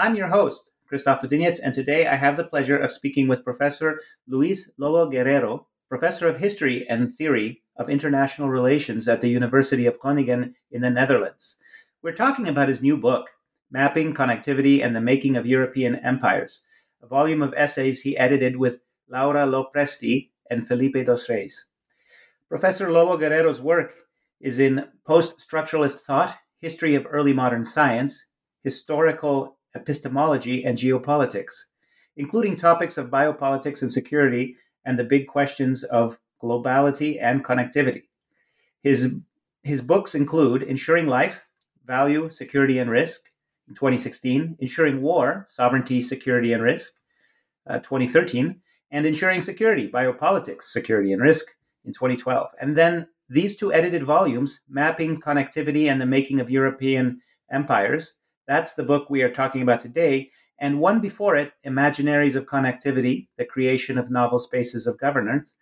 I'm your host, Christoph Budinitz, and today I have the pleasure of speaking with Professor Luis Lobo Guerrero, Professor of History and Theory of International Relations at the University of Groningen in the Netherlands. We're talking about his new book, Mapping, Connectivity, and the Making of European Empires, a volume of essays he edited with Laura Lopresti and Filipe dos Reis. Professor Lobo Guerrero's work is in post structuralist thought, history of early modern science, historical epistemology, and geopolitics, including topics of biopolitics and security and the big questions of globality and connectivity. His, his books include Insuring Life, Value, Security, and Risk in 2016, Insuring War, Sovereignty, Security, and Risk, uh, 2013, and Insuring Security, Biopolitics, Security, and Risk in 2012. And then these two edited volumes, Mapping, Connectivity, and the Making of European Empires, that's the book we are talking about today. And one before it, Imaginaries of Connectivity, the Creation of Novel Spaces of Governance,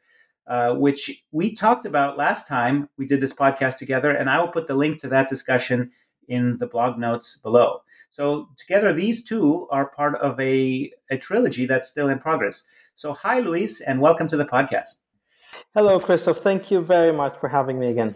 uh, which we talked about last time we did this podcast together. And I will put the link to that discussion in the blog notes below. So together, these two are part of a, a trilogy that's still in progress. So hi, Luis, and welcome to the podcast. Hello, Christoph. Thank you very much for having me again.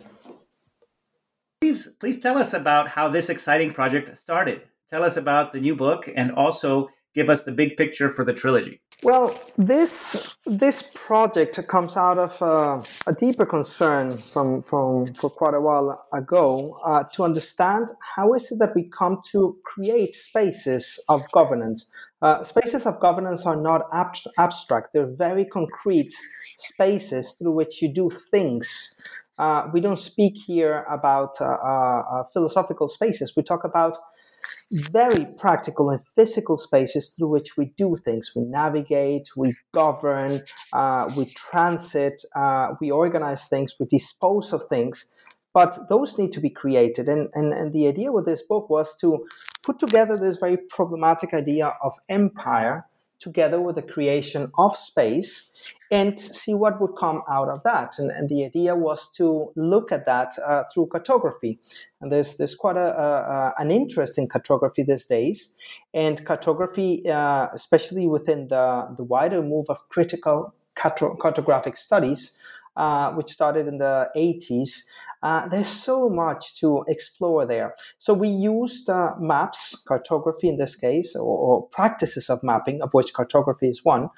Please, please tell us about how this exciting project started. Tell us about the new book and also give us the big picture for the trilogy. Well, this this project comes out of uh, a deeper concern from from for quite a while ago uh, to understand how is it that we come to create spaces of governance. Uh, spaces of governance are not ab- abstract; they're very concrete spaces through which you do things. Uh, we don't speak here about uh, uh, philosophical spaces. We talk about very practical and physical spaces through which we do things. We navigate, we govern, uh, we transit, uh, we organize things, we dispose of things. But those need to be created. And, and, and the idea with this book was to put together this very problematic idea of empire together with the creation of space and see what would come out of that. And, and the idea was to look at that uh, through cartography. And there's, there's quite a, a, an interest in cartography these days. And cartography, uh, especially within the, the wider move of critical cartographic studies, uh, which started in the 80s, uh, there's so much to explore there. So we used uh, maps, cartography in this case, or, or, practices of mapping, of which cartography is one,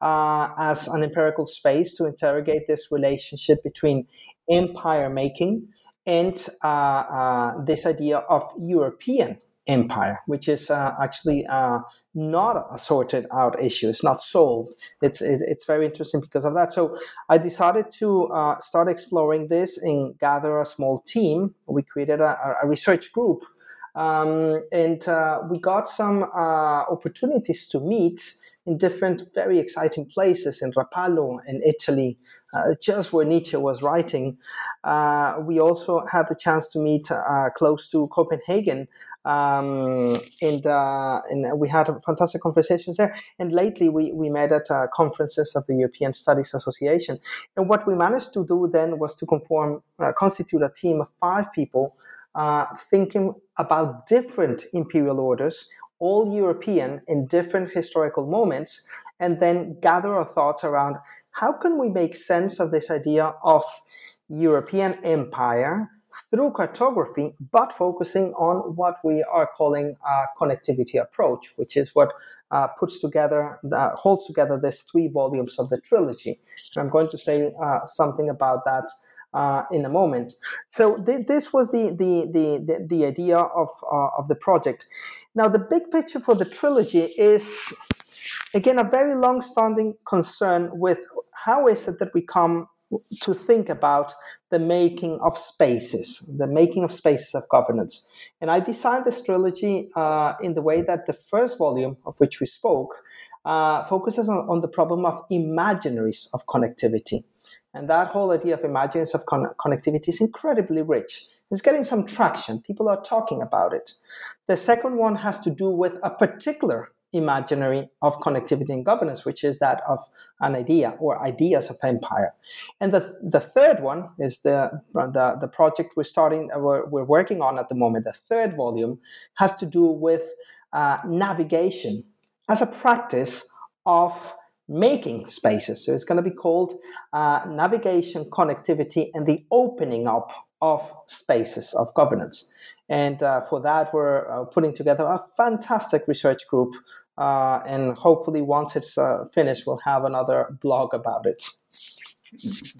uh, as an empirical space to interrogate this relationship between empire making and uh, uh, this idea of European empire, which is uh, actually uh, not a sorted out issue. It's not solved. It's it's very interesting because of that. So I decided to uh, start exploring this and gather a small team. We created a, a research group um, and uh, we got some uh, opportunities to meet in different, very exciting places in Rapallo in Italy, uh, just where Nietzsche was writing. Uh, we also had the chance to meet uh, close to Copenhagen, um, and, uh, and we had fantastic conversations there. And lately, we, we met at conferences of the European Studies Association. And what we managed to do then was to conform, constitute a team of five people uh, thinking about different imperial orders, all European in different historical moments, and then gather our thoughts around how can we make sense of this idea of European empire through cartography, but focusing on what we are calling a connectivity approach, which is what uh, puts together, uh, holds together these three volumes of the trilogy. And I'm going to say uh, something about that uh, in a moment. So th- this was the the the the, idea of uh, of the project. Now the big picture for the trilogy is again a very long-standing concern with how is it that we come to think about the making of spaces, the making of spaces of governance. And I designed this trilogy uh, in the way that the first volume of which we spoke uh, focuses on, on, the problem of imaginaries of connectivity. And that whole idea of imaginaries of con- connectivity is incredibly rich. It's getting some traction. People are talking about it. The second one has to do with a particular imaginary of connectivity and governance, which is that of an idea or ideas of empire. And the, the third one is the, the, the project we're starting, uh, we're, we're working on at the moment. The third volume has to do with uh, navigation as a practice of making spaces. So it's going to be called uh, Navigation, Connectivity, and the Opening Up of Spaces of Governance. And uh, for that, we're uh, putting together a fantastic research group uh, and hopefully once it's uh, finished we'll have another blog about it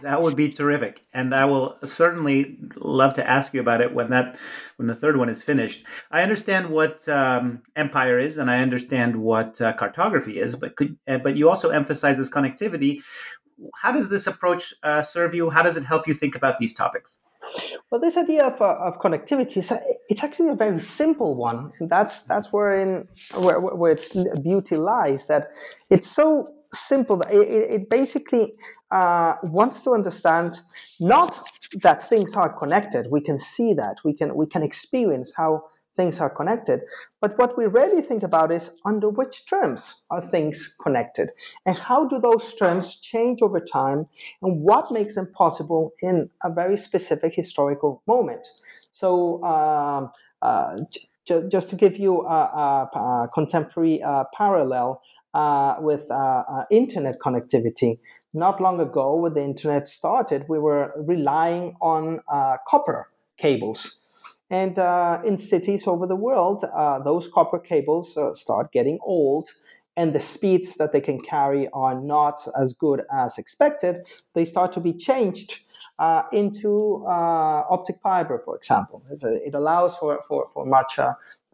that would be terrific. And i will certainly love to ask you about it when that when the third one is finished. I understand what um, empire is and i understand what uh, cartography is but could uh, but you also emphasize this connectivity. How does this approach uh, serve you? How does it help you think about these topics? Well, this idea of, uh, of connectivity is it's actually a very simple one, that's that's where in where, where its beauty lies. That it's so simple it, it basically uh, wants to understand not that things are connected. We can see that we can we can experience how things are connected. But what we really think about is under which terms are things connected and how do those terms change over time and what makes them possible in a very specific historical moment. So, um, uh, just to give you a, a, a contemporary uh, parallel uh, with uh, uh, internet connectivity, not long ago, when the internet started, we were relying on uh, copper cables and uh, in cities over the world, uh, those copper cables start getting old, and the speeds that they can carry are not as good as expected. They start to be changed into optic fiber, for example. It allows for, for, for much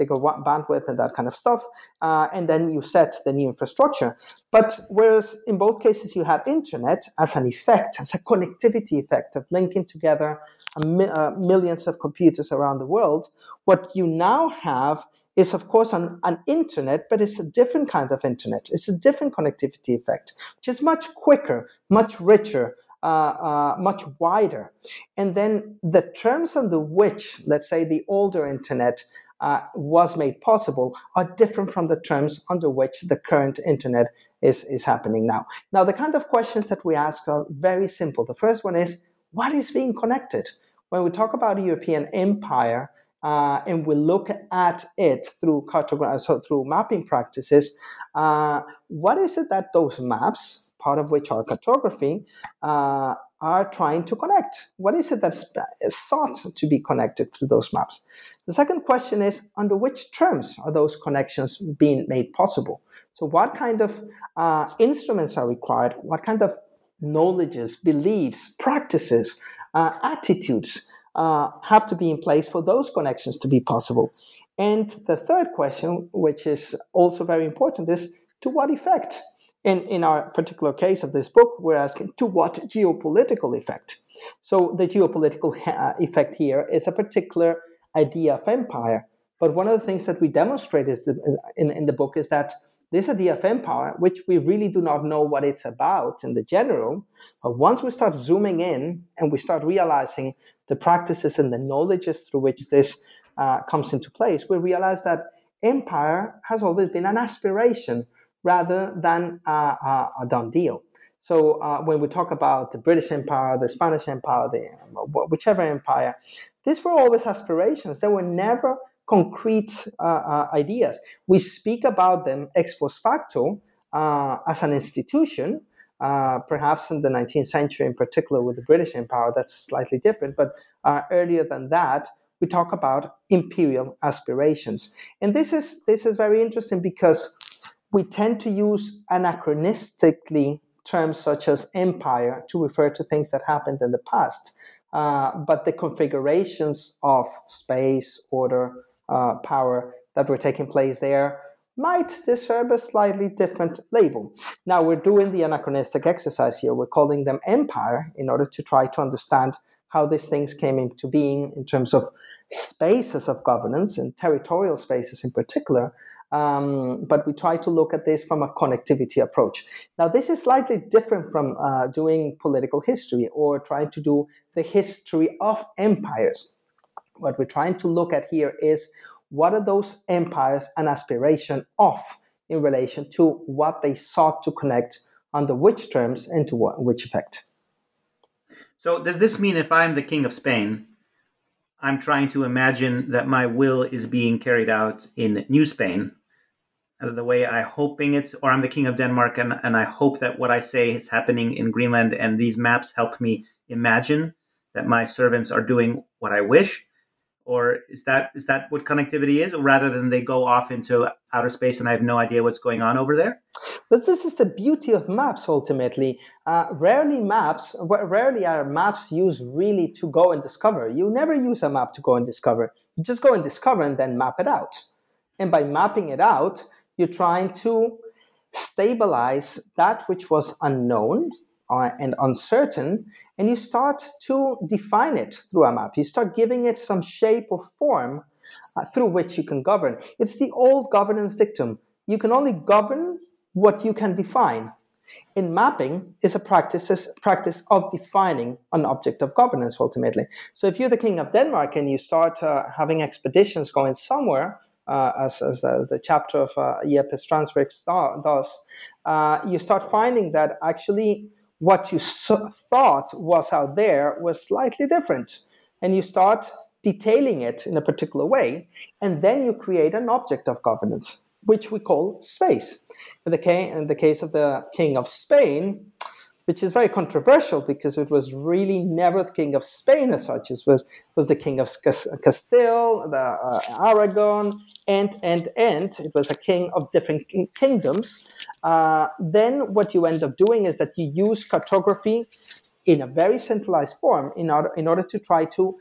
bigger bandwidth and that kind of stuff. Uh, and then you set the new infrastructure. But whereas in both cases you had internet as an effect, as a connectivity effect of linking together mi- uh, millions of computers around the world, what you now have is of course an, an internet, but it's a different kind of internet. It's a different connectivity effect, which is much quicker, much richer, uh, uh, much wider. And then the terms under which, let's say, the older internet uh, was made possible are different from the terms under which the current internet is, is happening now. Now, the kind of questions that we ask are very simple. The first one is what is being connected? When we talk about a European empire, uh, and we look at it through cartography, so through mapping practices, uh, what is it that those maps, part of which are cartography, uh, are trying to connect? What is it that's sought to be connected through those maps? The second question is under which terms are those connections being made possible? So, what kind of uh, instruments are required? What kind of knowledges, beliefs, practices, uh, attitudes uh, have to be in place for those connections to be possible? And the third question, which is also very important, is to what effect? In, in our particular case of this book, we're asking to what geopolitical effect? So, the geopolitical ha- effect here is a particular idea of empire. But one of the things that we demonstrate is the, in, in the book is that this idea of empire, which we really do not know what it's about in the general, but once we start zooming in and we start realizing the practices and the knowledges through which this uh, comes into place, we realize that empire has always been an aspiration rather than a, a, a done deal. So uh, when we talk about the British Empire, the Spanish Empire, the whichever empire, these were always aspirations. They were never concrete uh, uh, ideas. We speak about them ex post facto uh, as an institution, Uh, perhaps in the 19th century, in particular with the British Empire, that's slightly different. But uh, earlier than that, we talk about imperial aspirations, and this is this is very interesting because we tend to use anachronistically terms such as empire to refer to things that happened in the past. Uh, but the configurations of space, order, uh, power that were taking place there might deserve a slightly different label. Now, we're doing the anachronistic exercise here. We're calling them empire in order to try to understand how these things came into being in terms of spaces of governance and territorial spaces in particular. Um, but we try to look at this from a connectivity approach. Now, this is slightly different from uh, doing political history or trying to do the history of empires. What we're trying to look at here is what are those empires an aspiration of in relation to what they sought to connect under which terms and to what, which effect. So, does this mean if I'm the king of Spain, I'm trying to imagine that my will is being carried out in New Spain, the way I hoping it's, or I'm the king of Denmark and, and I hope that what I say is happening in Greenland, and these maps help me imagine that my servants are doing what I wish. Or is that is that what connectivity is rather than they go off into outer space and i have no idea what's going on over there? But this is the beauty of maps ultimately. Uh, rarely maps rarely are maps used really to go and discover. You never use a map to go and discover. You just go and discover and then map it out. And by mapping it out you're trying to stabilize that which was unknown uh, and uncertain, and you start to define it through a map. You start giving it some shape or form uh, through which you can govern. It's the old governance dictum. You can only govern what you can define. In mapping is a practice, practice of defining an object of governance ultimately. So if you're the king of Denmark and you start uh, having expeditions going somewhere, uh, as, as, as, the chapter of uh, Jeppe does, uh, you start finding that actually what you so- thought was out there was slightly different. And you start detailing it in a particular way, and then you create an object of governance, which we call space. In the, ca- in the case of the king of Spain, which is very controversial because it was really never the king of Spain as such. It was, was the king of Castile, the, uh, Aragon, and, and, and. It was a king of different kingdoms. Uh, then what you end up doing is that you use cartography in a very centralized form in order, in order to try to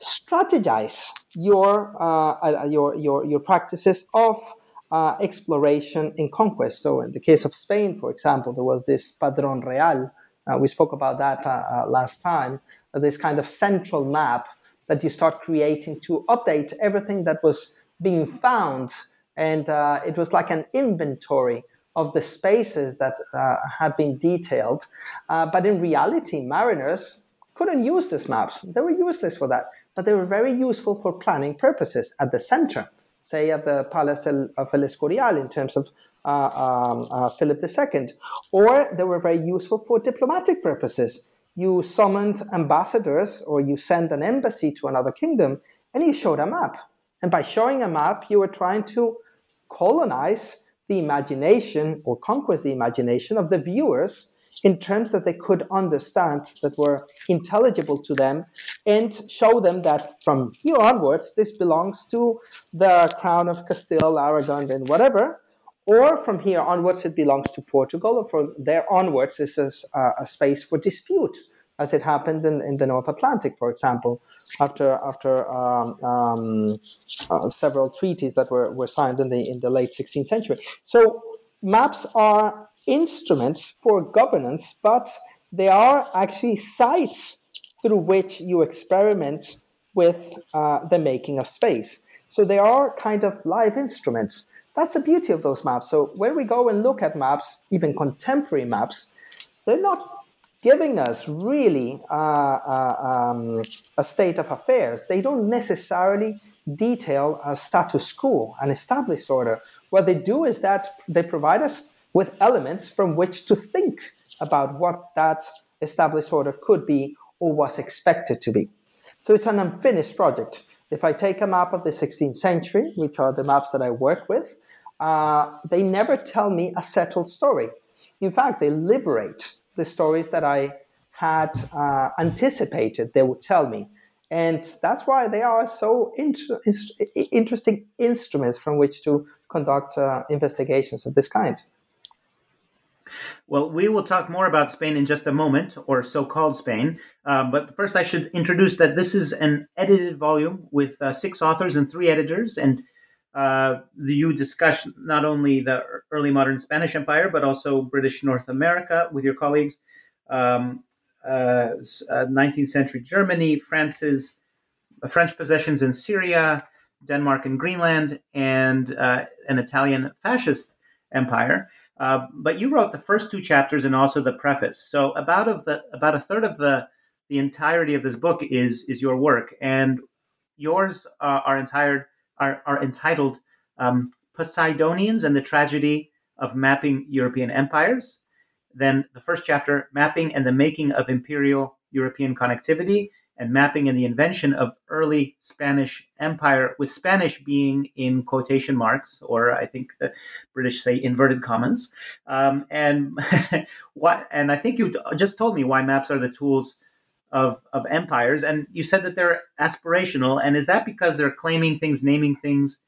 strategize your, uh, uh your, your, your practices of uh, exploration and conquest. So, in the case of Spain, for example, there was this Padrón Real. Uh, we spoke about that uh, uh last time. Uh, this kind of central map that you start creating to update everything that was being found, and uh, it was like an inventory of the spaces that had been detailed. but in reality, mariners couldn't use these maps; they were useless for that. But they were very useful for planning purposes at the center say, at the Palace of El Escorial in terms of uh, um, uh, Philip II, or they were very useful for diplomatic purposes. You summoned ambassadors or you sent an embassy to another kingdom and you showed a map. And by showing a map, you were trying to colonize the imagination or conquest the imagination of the viewers in terms that they could understand, that were intelligible to them, and show them that from here onwards, this belongs to the crown of Castile, Aragon, and whatever. Or from here onwards, it belongs to Portugal, or from there onwards, this is a, a space for dispute, as it happened in, in the North Atlantic, for example, after after um, um, uh, several treaties that were, were signed in the in the late 16th century. So maps are instruments for governance, but they are actually sites through which you experiment with uh, the making of space. So they are kind of live instruments. That's the beauty of those maps. So when we go and look at maps, even contemporary maps, they're not giving us really uh, uh, um, a state of affairs. They don't necessarily detail a status quo, an established order. What they do is that they provide us with elements from which to think about what that established order could be or was expected to be. So it's an unfinished project. If I take a map of the 16th century, which are the maps that I work with, uh, they never tell me a settled story. in fact, they liberate the stories that I had uh, anticipated they would tell me. And that's why they are so inter- interesting instruments from which to conduct uh, investigations of this kind. Well, we will talk more about Spain in just a moment, or so called Spain. Uh, but first, I should introduce that this is an edited volume with uh, six authors and three editors. And uh, you discuss not only the early modern Spanish Empire, but also British North America with your colleagues, um, 19th uh, century Germany, France's uh, French possessions in Syria, Denmark and Greenland, and uh, an Italian fascist empire. Uh, but you wrote the first two chapters and also the preface. So about of the about a third of the the entirety of this book is is your work, and yours uh, are are are entitled um, Poseidonians and the Tragedy of Mapping European Empires. Then the first chapter, Mapping and the Making of Imperial European Connectivity, and mapping and the invention of early Spanish Empire, with Spanish being in quotation marks, or I think the British say inverted commas. Um, and what? And I think you just told me why maps are the tools of of empires, and you said that they're aspirational. And is that because they're claiming things, naming things,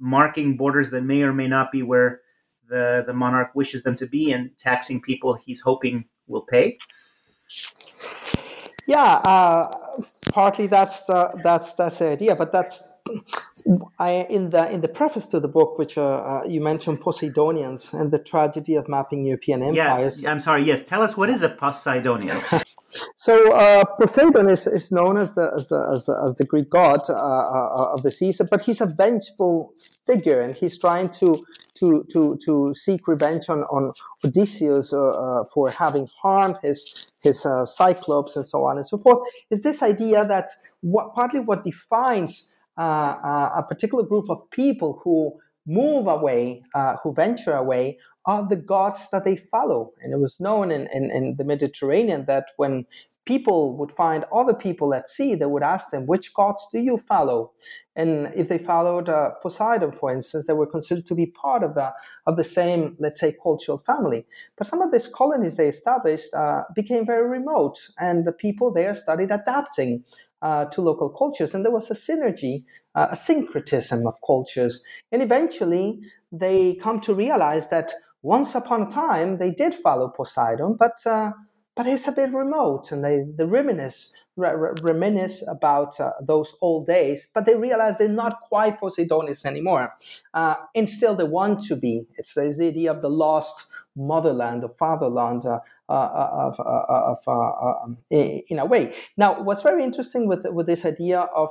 marking borders that may or may not be where the the monarch wishes them to be, and taxing people he's hoping will pay? Yeah, uh, partly that's the, that's that's the idea, but that's I in the in the preface to the book, which uh, uh, you mentioned Poseidonians and the tragedy of mapping European empires. Yeah, I'm sorry. Yes, tell us what is a Poseidonian. so uh, Poseidon is, is known as the as the as the, as the Greek god uh, uh, of the seas, but he's a vengeful figure, and he's trying to to to to seek revenge on on Odysseus uh, for having harmed his his Cyclops and so on and so forth. Is this idea that what partly what defines uh, uh, a particular group of people who move away, uh, who venture away, are the gods that they follow. And it was known in, in, in, the Mediterranean that when people would find other people at sea, they would ask them, Which gods do you follow? And if they followed uh, Poseidon, for instance, they were considered to be part of the of the same, let's say, cultural family. But some of these colonies they established uh, became very remote, and the people there started adapting uh, to local cultures, and there was a synergy, uh, a syncretism of cultures, and eventually they come to realize that once upon a time they did follow Poseidon, but uh, but it's a bit remote, and they they reminisce reminisce about uh, those old days, but they realize they're not quite Poseidonians anymore. Uh, and still they want to be. It's, it's, the idea of the lost motherland or fatherland uh, uh, uh of, of um, in a way. Now, what's very interesting with, with this idea of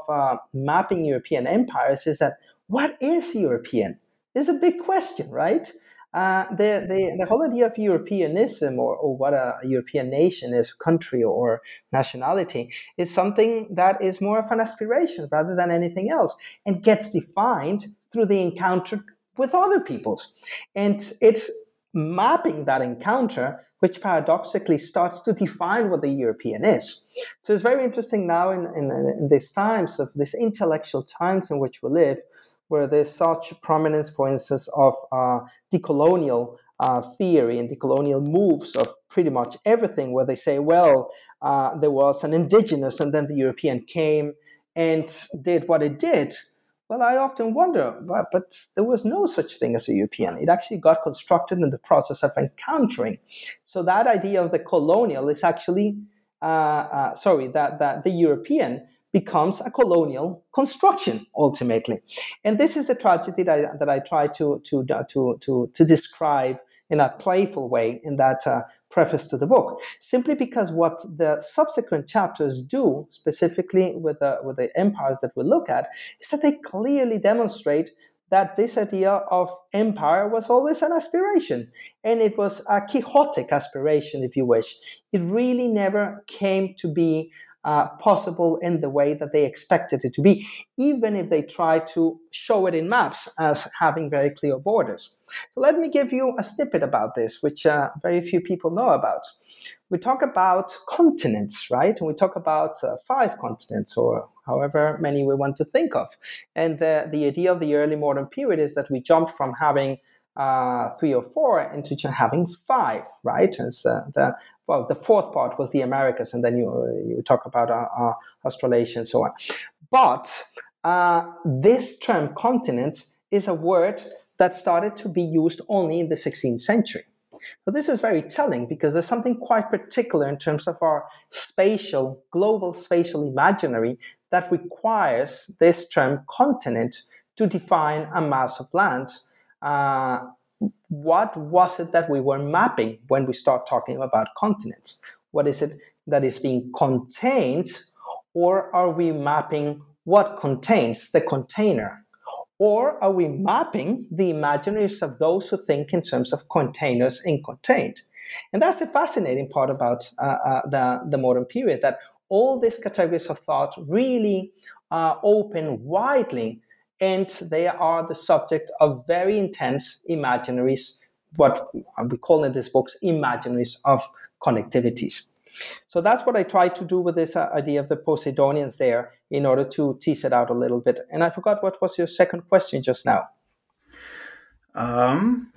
mapping European empires is that what is European? Is a big question, right? Uh, the, the, the whole idea of Europeanism or, or what a European nation is, country or nationality, is something that is more of an aspiration rather than anything else and gets defined through the encounter with other peoples. And it's mapping that encounter, which paradoxically starts to define what the European is. So it's very interesting now in, in, in these times of these intellectual times in which we live, where there's such prominence, for instance, of uh, decolonial uh, theory and decolonial moves of pretty much everything, where they say, well, uh, there was an indigenous and then the European came and did what it did. Well, I often wonder, but, but there was no such thing as a European. It actually got constructed in the process of encountering. So that idea of the colonial is actually, uh, uh, sorry, that, that the European becomes a colonial construction ultimately. And this is the tragedy that I, that I try to, to, to, to, to describe in a playful way in that uh, preface to the book, simply because what the subsequent chapters do, specifically with the, with the empires that we look at, is that they clearly demonstrate that this idea of empire was always an aspiration. And it was a Quixotic aspiration, if you wish. It really never came to be uh, possible in the way that they expected it to be, even if they try to show it in maps as having very clear borders. So let me give you a snippet about this, which uh, very few people know about. We talk about continents, right? And we talk about uh, five continents or however many we want to think of. And the, the idea of the early modern period is that we jumped from having uh, three or four into having five, right? And so the well, the fourth part was the Americas, and then you you talk about uh, uh, Australasia and so on. But uh, this term continent is a word that started to be used only in the 16th century. But this is very telling because there's something quite particular in terms of our spatial, global spatial imaginary that requires this term continent to define a mass of land. Uh, what was it that we were mapping when we start talking about continents? What is it that is being contained, or are we mapping what contains the container? Or are we mapping the imaginaries of those who think in terms of containers and contained? And that's the fascinating part about uh, uh, the, the modern period that all these categories of thought really uh, open widely and they are the subject of very intense imaginaries, what we call in these books imaginaries of connectivities. So that's what I tried to do with this uh, idea of the Poseidonians there in order to tease it out a little bit. And I forgot what was your second question just now. Um,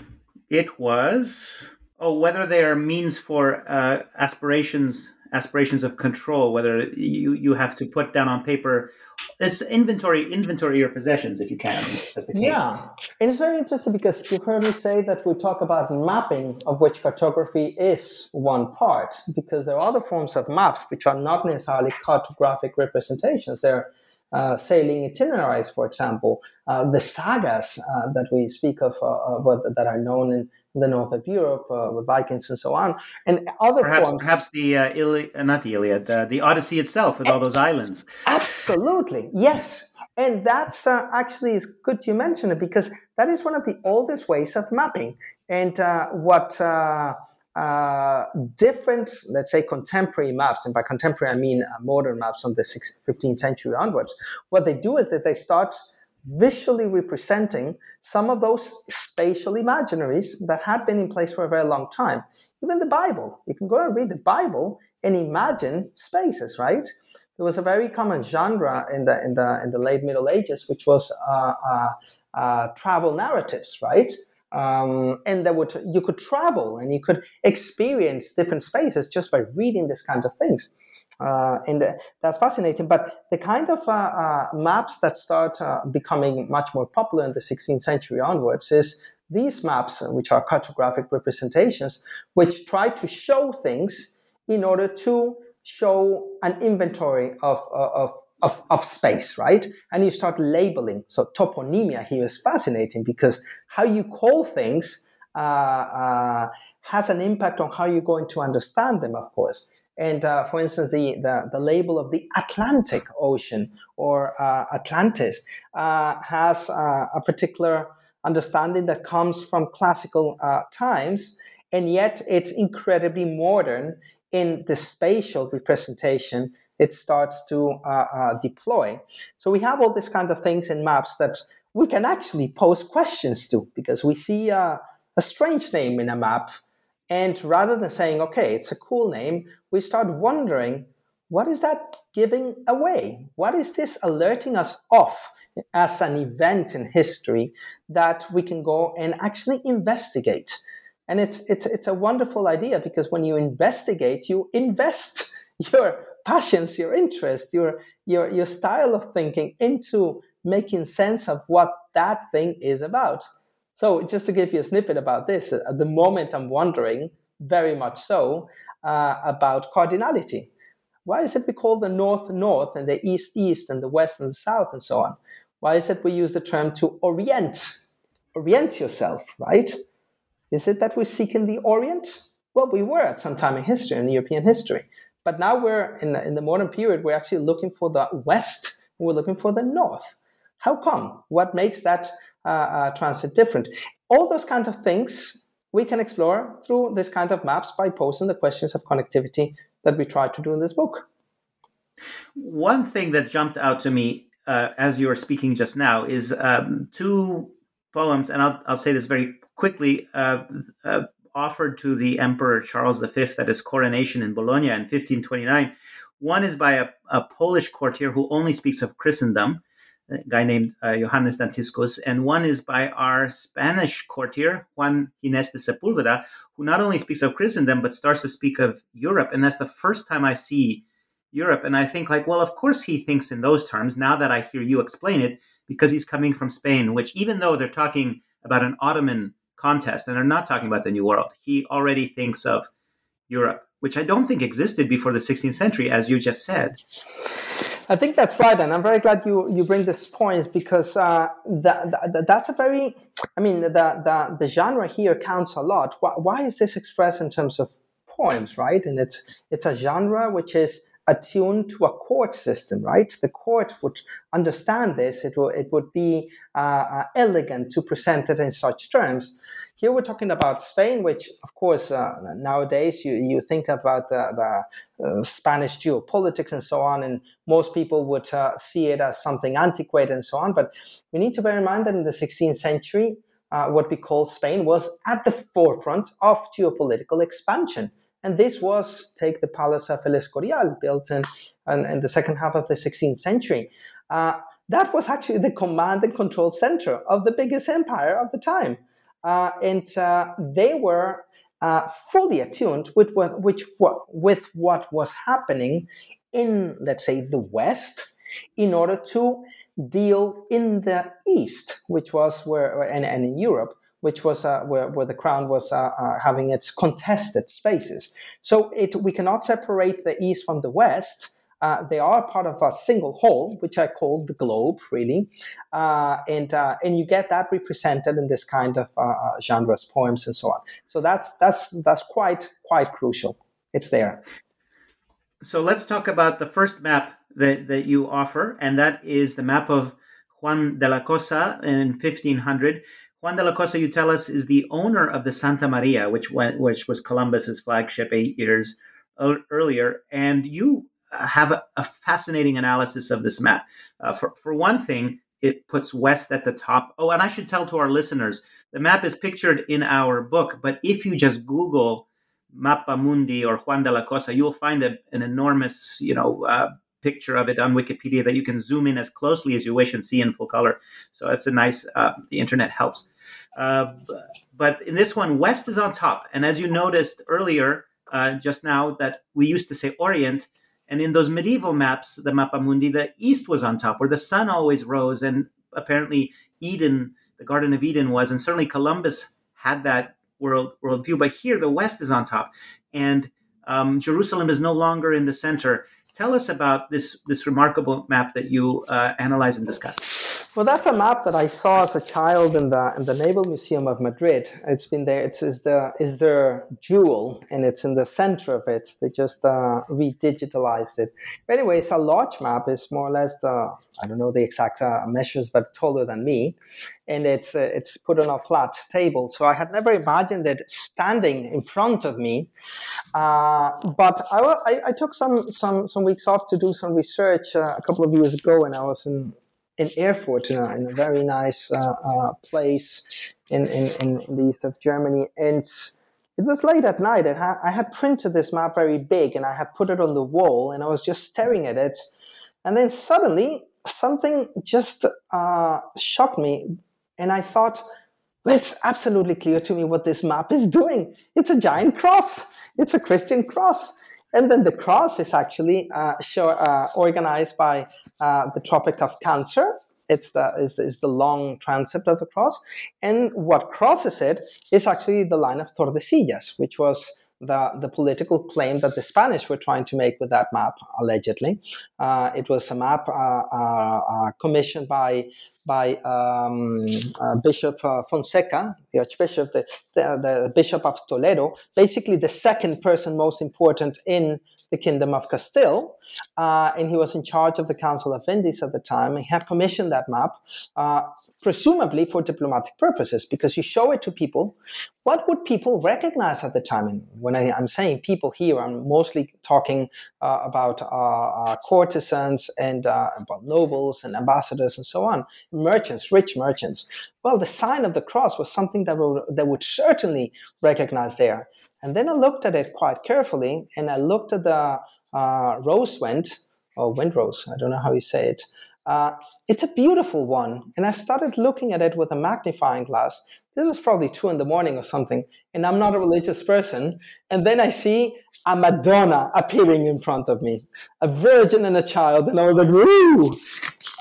it was oh whether they are means for uh, aspirations aspirations of control. Whether you you have to put down on paper it's inventory inventory your possessions if you can yeah and it's very interesting because you've heard me say that we talk about mapping of which cartography is one part because there are other forms of maps which are not necessarily cartographic representations they're sailing itineraries, for example, uh, the sagas uh, that we speak of uh, that are known in the north of Europe uh, with Vikings and so on, and other perhaps, forms. Perhaps the uh, Ili- not the Iliad, the Odyssey itself with all those islands. Absolutely, yes. And that's actually is good you mention it because that is one of the oldest ways of mapping. And what uh, different, let's say, contemporary maps, and by contemporary I mean uh, modern maps from the 15th century onwards, what they do is that they start visually representing some of those spatial imaginaries that had been in place for a very long time. Even the Bible, you can go and read the Bible and imagine spaces, right? There was a very common genre in the in the in the late Middle Ages, which was uh, uh, uh travel narratives, right? Um, and that would you could travel and you could experience different spaces just by reading this kind of things. Uh, and that's fascinating. But the kind of uh, uh, maps that start uh, becoming much more popular in the 16th century onwards is these maps, which are cartographic representations, which try to show things in order to show an inventory of, uh, of of, of space, right? And you start labeling. So toponymia here is fascinating because how you call things uh, uh, has an impact on how you're going to understand them, of course. And uh, for instance, the, the, the, label of the Atlantic Ocean or uh, Atlantis uh, has uh, a particular understanding that comes from classical times, and yet it's incredibly modern in the spatial representation it starts to uh, uh, deploy. So we have all these kind of things in maps that we can actually pose questions to because we see uh, a strange name in a map. And rather than saying, okay, it's a cool name, we start wondering, what is that giving away? What is this alerting us off as an event in history that we can go and actually investigate? And it's it's it's a wonderful idea because when you investigate, you invest your passions, your interests, your your your style of thinking into making sense of what that thing is about. So just to give you a snippet about this, at the moment I'm wondering very much so uh, about cardinality. Why is it we call the north north and the east east and the west and the south and so on? Why is it we use the term to orient? Orient yourself, right? Is it that we seek in the Orient? Well, we were at some time in history, in European history. But now we're in the, in the modern period, we're actually looking for the West, we're looking for the North. How come? What makes that uh, uh, transit different? All those kinds of things we can explore through this kind of maps by posing the questions of connectivity that we try to do in this book. One thing that jumped out to me uh, as you were speaking just now is um, two poems, and I'll, I'll say this very quickly, uh, uh, offered to the Emperor Charles V at his coronation in Bologna in 1529. One is by a, a Polish courtier who only speaks of Christendom, a guy named uh, Johannes Dantiscus, and one is by our Spanish courtier, Juan Ginés de Sepúlveda, who not only speaks of Christendom, but starts to speak of Europe. And that's the first time I see Europe. And I think, like, well, of course he thinks in those terms now that I hear you explain it, because he's coming from Spain, which even though they're talking about an Ottoman contest and they're not talking about the New World, he already thinks of Europe, which I don't think existed before the 16th century, as you just said. I think that's right, and I'm very glad you, you bring this point because uh, that, that, that's a very, I mean, the, the, the genre here counts a lot. Why, why is this expressed in terms of poems, right? And it's it's a genre which is attuned to a court system, right? The court would understand this. It, will, it would be uh, uh, elegant to present it in such terms. Here we're talking about Spain, which, of course, uh, nowadays you, you think about the, the uh, Spanish geopolitics and so on, and most people would uh, see it as something antiquated and so on. But we need to bear in mind that in the 16th century, uh, what we call Spain was at the forefront of geopolitical expansion. And this was, take the Palace of El Escorial, built in, in, in the second half of the 16th century. Uh, that was actually the command and control center of the biggest empire of the time. Uh, and uh, they were uh, fully attuned with what, which, with what was happening in, let's say, the West in order to deal in the East, which was where, and, and in Europe, which was uh, where, where the crown was uh, uh, having its contested spaces. So it, we cannot separate the East from the West. Uh, they are part of a single whole, which I call the globe, really, uh, and uh, and you get that represented in this kind of genres, poems, and so on. So that's that's that's quite quite crucial. It's there. So let's talk about the first map that, that you offer, and that is the map of Juan de la Cosa in 1500. Juan de la Cosa, you tell us, is the owner of the Santa Maria, which went, which was Columbus's flagship eight years earlier, and you have a, a fascinating analysis of this map. Uh, for for one thing, it puts west at the top. Oh, and I should tell to our listeners, the map is pictured in our book, but if you just Google Mappa Mundi or Juan de la Cosa, you'll find a, an enormous, you know, uh, picture of it on Wikipedia that you can zoom in as closely as you wish and see in full color. So it's a nice. Uh, the internet helps. Uh, but in this one, West is on top, and as you noticed earlier, uh, just now, that we used to say Orient, and in those medieval maps, the Mappa Mundi, the East was on top, where the sun always rose, and apparently Eden, the Garden of Eden, was, and certainly Columbus had that world worldview. But here, the West is on top, and um, Jerusalem is no longer in the center. Tell us about this this remarkable map that you uh, analyze and discuss. Well, that's a map that I saw as a child in the in the Naval Museum of Madrid. It's been there. It's is the is their jewel, and it's in the center of it. They just uh, redigitalized it. But anyway, it's a large map. It's more or less the I don't know the exact uh, measures, but taller than me, and it's uh, it's put on a flat table. So I had never imagined it standing in front of me. Uh, but I, I, I, took some some some weeks off to do some research uh, a couple of years ago, when I was in in Erfurt, in a, in a very nice uh, uh, place in, in, in the east of Germany. And it was late at night. And I had printed this map very big and I had put it on the wall and I was just staring at it. And then suddenly something just uh, shocked me. And I thought, it's absolutely clear to me what this map is doing. It's a giant cross. It's a Christian cross. And then the cross is actually uh, show, uh, organized by uh, the Tropic of Cancer. It's the, the long transept of the cross. And what crosses it is actually the line of Tordesillas, which was the, the political claim that the Spanish were trying to make with that map, allegedly. Uh, it was a map uh, uh, uh commissioned by by um, uh, Bishop uh, Fonseca, the Archbishop, the, the, the, Bishop of Toledo, basically the second person most important in the Kingdom of Castile. Uh, and he was in charge of the Council of Indies at the time. He had commissioned that map, uh, presumably for diplomatic purposes, because you show it to people. What would people recognize at the time? And when I, am saying people here, I'm mostly talking uh, about uh, courtesans and about nobles and ambassadors and so on merchants, rich merchants. Well, the sign of the cross was something that would, that would certainly recognize there. And then I looked at it quite carefully, and I looked at the uh, rose wind, or wind rose, I don't know how you say it, Uh, it's a beautiful one. And I started looking at it with a magnifying glass. This was probably two in the morning or something. And I'm not a religious person. And then I see a Madonna appearing in front of me, a virgin and a child. And I was like, woo!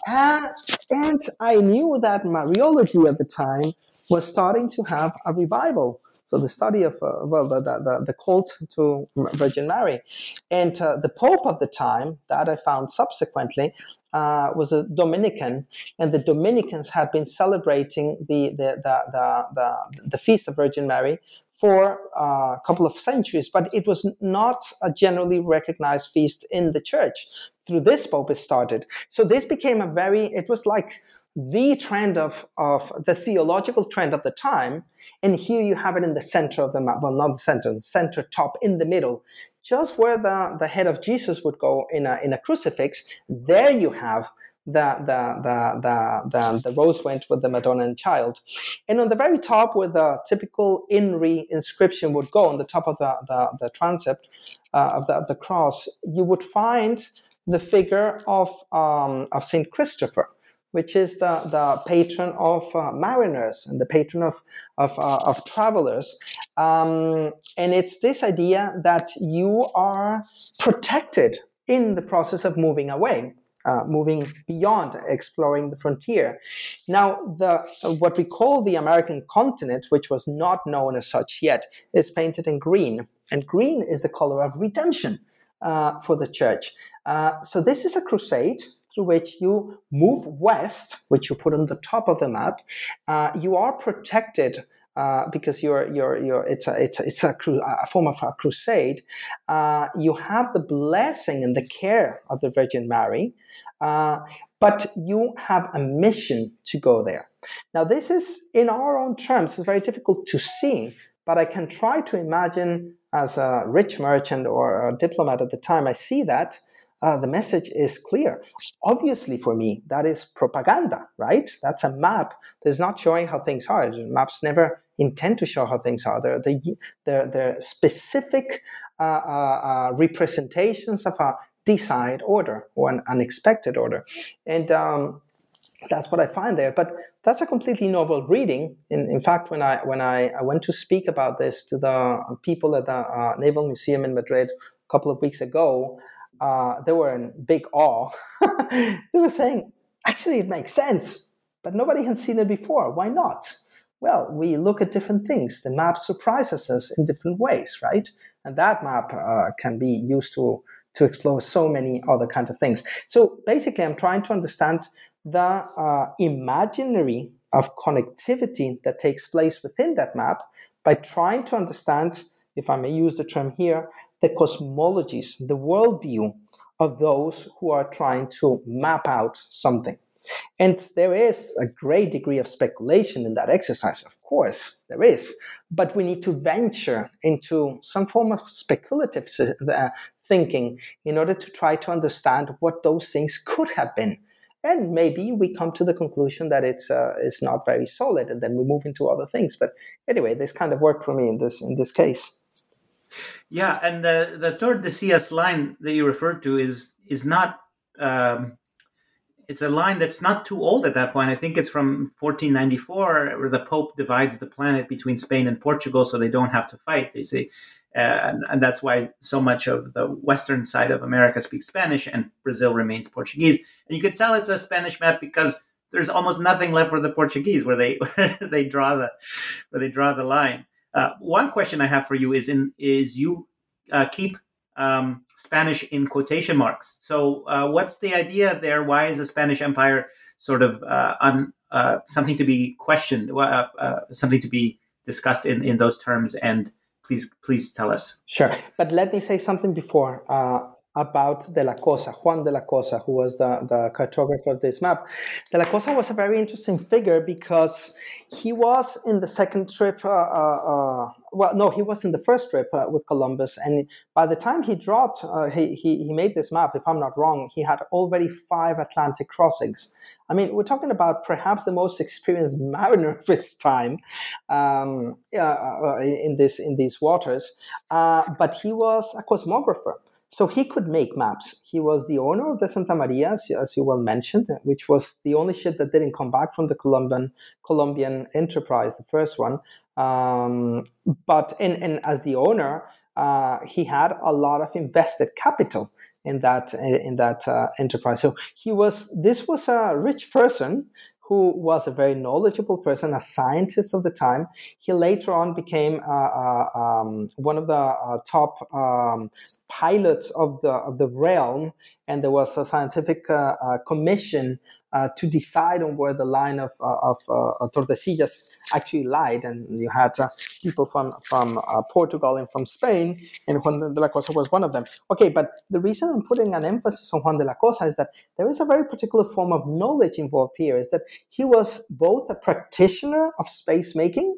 Uh, and I knew that Mariology at the time was starting to have a revival. So the study of, uh, well, the, the, the, cult to Virgin Mary. And uh, the Pope of the time, that I found subsequently, uh, was a Dominican, and the Dominicans had been celebrating the, the, the, the, the, the Feast of Virgin Mary for uh, a couple of centuries, but it was not a generally recognized feast in the church. Through this Pope, it started. So this became a very, it was like the trend of, of the theological trend of the time. And here you have it in the center of the map. Well, not the center, the center top in the middle. Just where the, the head of Jesus would go in a, in a crucifix, there you have the, the, the, the, the, the rose went with the Madonna and child. And on the very top, where the typical INRI inscription would go, on the top of the, the, the transept uh, of, the, of the cross, you would find the figure of, um, of St. Christopher which is the, the patron of uh, mariners and the patron of, of, uh, of travelers. Um, and it's this idea that you are protected in the process of moving away. Uh, moving beyond exploring the frontier. Now, the what we call the American continent, which was not known as such yet, is painted in green, and green is the color of redemption uh, for the church. Uh, so this is a crusade through which you move west, which you put on the top of the map, uh, you are protected uh, because you're you're you're it's a it's a, it's a, cru- a form of a crusade. Uh, you have the blessing and the care of the Virgin Mary, uh, but you have a mission to go there. Now, this is in our own terms. It's very difficult to see, but I can try to imagine as a rich merchant or a diplomat at the time. I see that uh, the message is clear. Obviously, for me, that is propaganda, right? That's a map that's not showing how things are. Maps never intend to show how things are. They're, they're, they're specific uh, uh, uh, representations of a desired order or an unexpected order. And um, that's what I find there. But that's a completely novel reading. In, in fact, when I when I, I went to speak about this to the people at the uh, Naval Museum in Madrid a couple of weeks ago, uh, they were in big awe. they were saying, actually, it makes sense, but nobody had seen it before. Why not? Well, we look at different things. The map surprises us in different ways, right? And that map uh, can be used to to explore so many other kinds of things. So basically, I'm trying to understand the uh, imaginary of connectivity that takes place within that map by trying to understand, if I may use the term here, the cosmologies, the worldview of those who are trying to map out something. And there is a great degree of speculation in that exercise, of course, there is. But we need to venture into some form of speculative uh, thinking in order to try to understand what those things could have been. And maybe we come to the conclusion that it's uh, it's not very solid, and then we move into other things. But anyway, this kind of worked for me in this in this case. Yeah, and the the Tordesillas line that you referred to is is not. Um, it's a line that's not too old at that point. I think it's from 1494, where the Pope divides the planet between Spain and Portugal, so they don't have to fight. They say, and, and, that's why so much of the western side of America speaks Spanish, and Brazil remains Portuguese. And you could tell it's a Spanish map because there's almost nothing left for the Portuguese where they where they draw the where they draw the line. Uh, one question I have for you is in is you uh, keep um, Spanish in quotation marks. So uh, what's the idea there? Why is the Spanish Empire sort of uh, un, uh, something to be questioned, uh, something to be discussed in, in those terms? And please please tell us. Sure, but let me say something before about De la Cosa, Juan de la Cosa, who was the, the cartographer of this map. De la Cosa was a very interesting figure because he was in the second trip, uh, uh, uh well, no, he was in the first trip uh, with Columbus. And by the time he dropped, uh, he, he, he made this map, if I'm not wrong, he had already five Atlantic crossings. I mean, we're talking about perhaps the most experienced mariner of his time um, uh, in, this, in these waters. but he was a cosmographer. So he could make maps. He was the owner of the Santa Maria, as, you well mentioned, which was the only ship that didn't come back from the Columbian Columbian enterprise, the first one. Um, but in, in, as the owner, uh, he had a lot of invested capital in that in that uh, enterprise. So he was this was a rich person who was a very knowledgeable person, a scientist of the time. He later on became uh, uh, um, one of the uh, top um, pilots of the of the realm, and there was a scientific uh, uh, commission uh, to decide on where the line of, uh, of uh, Tordesillas actually lied. And you had uh, people from, from Portugal and from Spain, and Juan de la Cosa was one of them. Okay, but the reason I'm putting an emphasis on Juan de la Cosa is that there is a very particular form of knowledge involved here, is that he was both a practitioner of space making,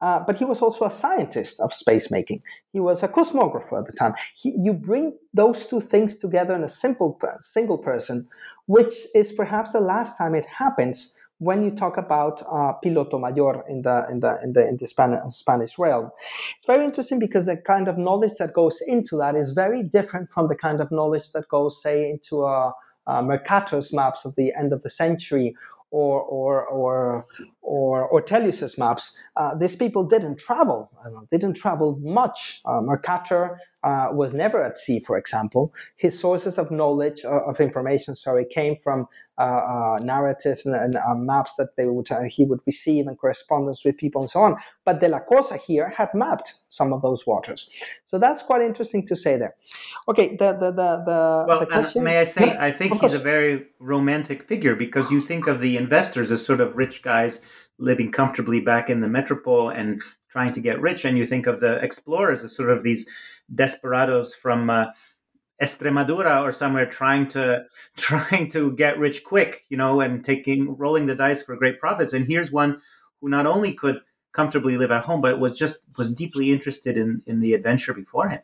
uh, but he was also a scientist of space making. He was a cosmographer at the time. He, you bring those two things together in a simple single person, which is perhaps the last time it happens when you talk about uh, piloto mayor in the in the in the in the Spanish, Spanish realm. It's very interesting because the kind of knowledge that goes into that is very different from the kind of knowledge that goes, say, into a, a Mercator's maps of the end of the century or or or or or Ortelius's maps, uh, these people didn't travel. Uh, didn't travel much. Uh, Mercator uh, was never at sea, for example. His sources of knowledge uh, of information, sorry, came from uh, narratives and, and maps that they would he would receive and correspondence with people and so on. But De La Cosa here had mapped some of those waters, so that's quite interesting to say there. Okay, the the the, the well, the question. may I say, Yeah, I think he's a very romantic figure because you think of the investors as sort of rich guys living comfortably back in the metropole and trying to get rich, and you think of the explorers as sort of these desperados from. Uh, Estremadura or somewhere trying to trying to get rich quick, you know, and taking rolling the dice for great profits. And here's one who not only could comfortably live at home, but was just was deeply interested in in the adventure beforehand.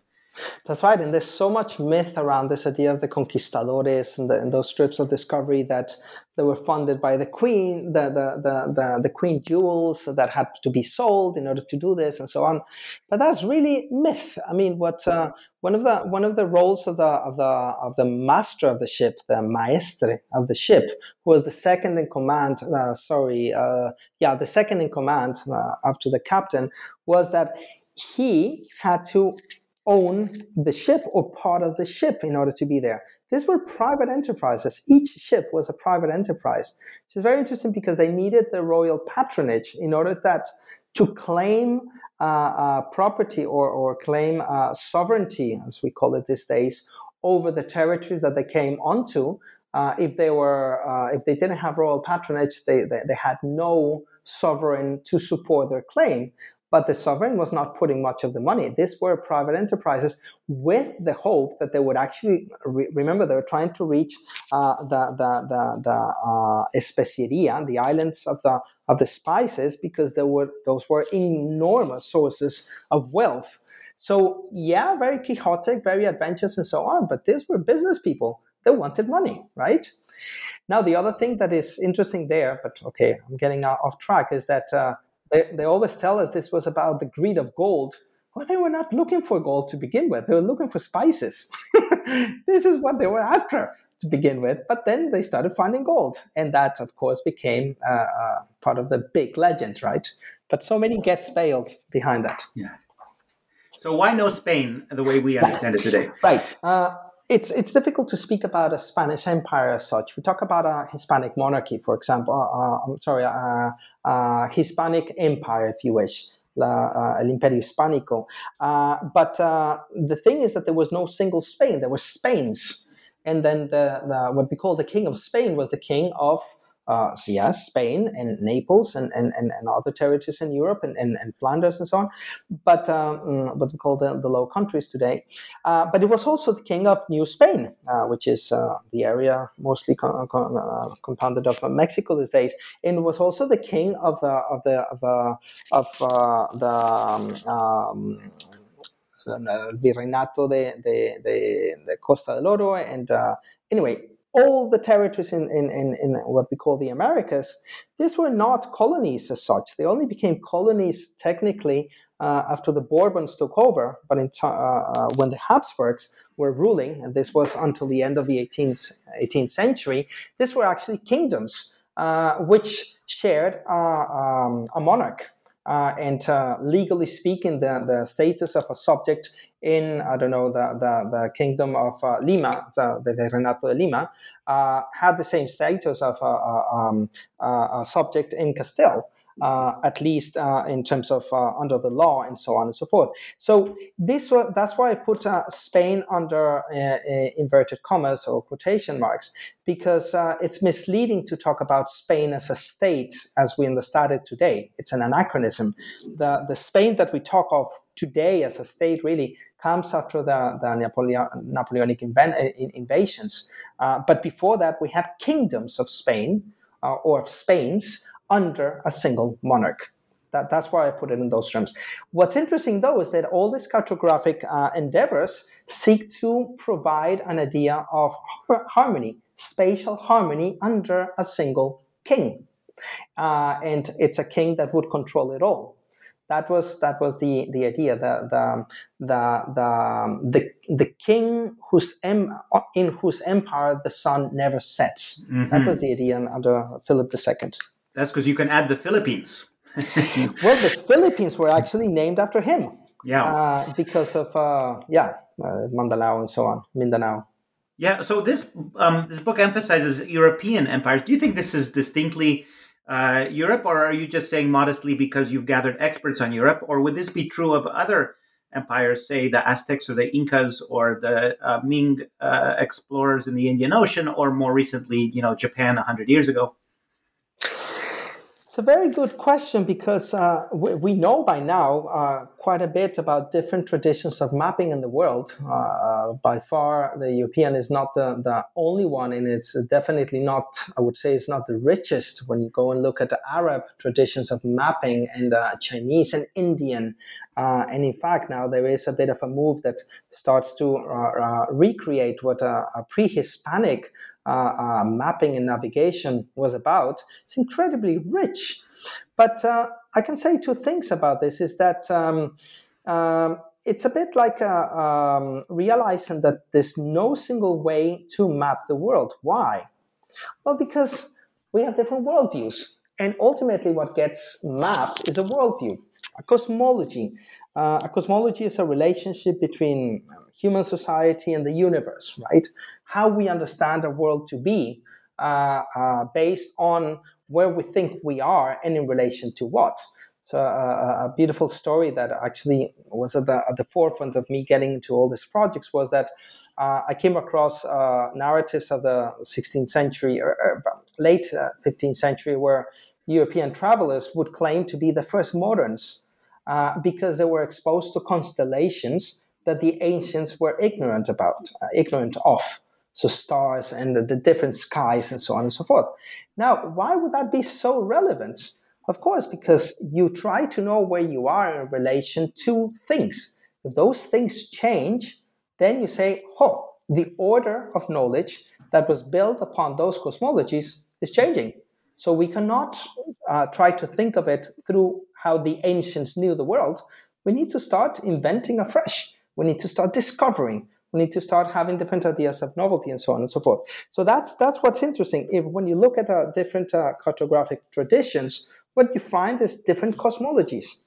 That's right, and there's so much myth around this idea of the conquistadores and, the, and those trips of discovery that they were funded by the queen, the, the, the, the, the queen jewels that had to be sold in order to do this, and so on. But that's really myth. I mean, what uh, one of the one of the roles of the of the of the master of the ship, the maestre of the ship, who was the second in command. Uh, sorry, uh, yeah, the second in command uh, after the captain, was that he had to own the ship or part of the ship in order to be there. These were private enterprises. Each ship was a private enterprise, which is very interesting because they needed the royal patronage in order that to claim uh, uh, property or, or claim uh, sovereignty, as we call it these days, over the territories that they came onto. Uh, if they were, uh, if they didn't have royal patronage, they, they, they had no sovereign to support their claim but the sovereign was not putting much of the money. These were private enterprises with the hope that they would actually re- remember they were trying to reach uh, the the the, the uh, especieria, the islands of the of the spices, because there were those were enormous sources of wealth. So yeah, very quixotic, very adventurous, and so on. But these were business people. They wanted money, right? Now the other thing that is interesting there, but okay, I'm getting off track, is that. Uh, they, they always tell us this was about the greed of gold. Well, they were not looking for gold to begin with. They were looking for spices. this is what they were after to begin with. But then they started finding gold. And that, of course, became uh, uh, part of the big legend, right? But so many gets failed behind that. Yeah. So why no Spain the way we understand it today? Right. Uh, it's it's difficult to speak about a Spanish empire as such. We talk about a Hispanic monarchy, for example. Uh, I'm sorry, uh, Hispanic empire, if you wish, la, el Imperio Hispánico. Uh, but uh, the thing is that there was no single Spain. There were Spains, and then the, the what we call the king of Spain was the king of uh, so yes, Spain and Naples and, and, and, and other territories in Europe and, and, and Flanders and so on, but um, what we call the, the Low Countries today. Uh, but it was also the king of New Spain, uh, which is uh, the area mostly uh, compounded of Mexico these days, and was also the king of the of the of the of uh, the um, um, virreinato de, de, de, de Costa del Oro. And uh, anyway, all the territories in, in, in, in what we call the Americas, these were not colonies as such. They only became colonies technically uh, after the Bourbons took over, but in, uh, uh, when the Habsburgs were ruling, and this was until the end of the 18th, 18th century, these were actually kingdoms uh, which shared um, a monarch. Uh, and uh, legally speaking, the, the status of a subject in, I don't know, the, the, the kingdom of uh, Lima, the, the Virreinato de Lima, uh, had the same status of a, a, um, a subject in Castile at least uh, in terms of uh, under the law and so on and so forth. So this that's why I put uh, Spain under uh, uh, inverted commas or quotation marks because it's misleading to talk about Spain as a state as we understand it today. It's an anachronism. The the Spain that we talk of today as a state really comes after the, the Napoleon, Napoleonic invasions. but before that, we had kingdoms of Spain or of Spain's under a single monarch. That, that's why I put it in those terms. What's interesting, though, is that all these cartographic uh, endeavors seek to provide an idea of harmony, spatial harmony under a single king. Uh, and it's a king that would control it all. That was that was the, the idea. The the the the the, the king whose em, in whose empire the sun never sets. Mm-hmm. That was the idea under Philip II. That's because you can add the Philippines. well, the Philippines were actually named after him. Yeah. Uh, because of uh, yeah, uh, Mandalao and so on, Mindanao. Yeah. So this um, this book emphasizes European empires. Do you think this is distinctly uh, Europe, or are you just saying modestly because you've gathered experts on Europe, or would this be true of other empires, say the Aztecs or the Incas or the uh, Ming uh, explorers in the Indian Ocean, or more recently, you know, Japan hundred years ago? It's a very good question because uh, we, we, know by now uh, quite a bit about different traditions of mapping in the world. Uh, uh, by far, the European is not the, the only one, and it's definitely not, I would say, it's not the richest when you go and look at the Arab traditions of mapping and uh, Chinese and Indian. Uh, and in fact, now there is a bit of a move that starts to recreate what a, a pre Hispanic uh, uh, mapping and navigation was about. It's incredibly rich. But uh, I can say two things about this is that um, um, it's a bit like uh, um, realizing that there's no single way to map the world. Why? Well, because we have different worldviews. And ultimately, what gets mapped is a worldview, a cosmology. Uh, a cosmology is a relationship between human society and the universe, right? How we understand the world to be uh, uh, based on where we think we are and in relation to what. So uh, a beautiful story that actually was at the, at the forefront of me getting into all these projects was that uh, I came across uh, narratives of the 16th century or, or late 15th uh, century where European travelers would claim to be the first moderns because they were exposed to constellations that the ancients were ignorant about, ignorant of so stars and the, the, different skies and so on and so forth. Now, why would that be so relevant? Of course, because you try to know where you are in relation to things. If those things change, then you say, oh, the order of knowledge that was built upon those cosmologies is changing. So we cannot uh, try to think of it through how the ancients knew the world. We need to start inventing afresh. We need to start discovering we need to start having different ideas of novelty and so on and so forth. So that's that's what's interesting. If when you look at uh, different uh, cartographic traditions, what you find is different cosmologies.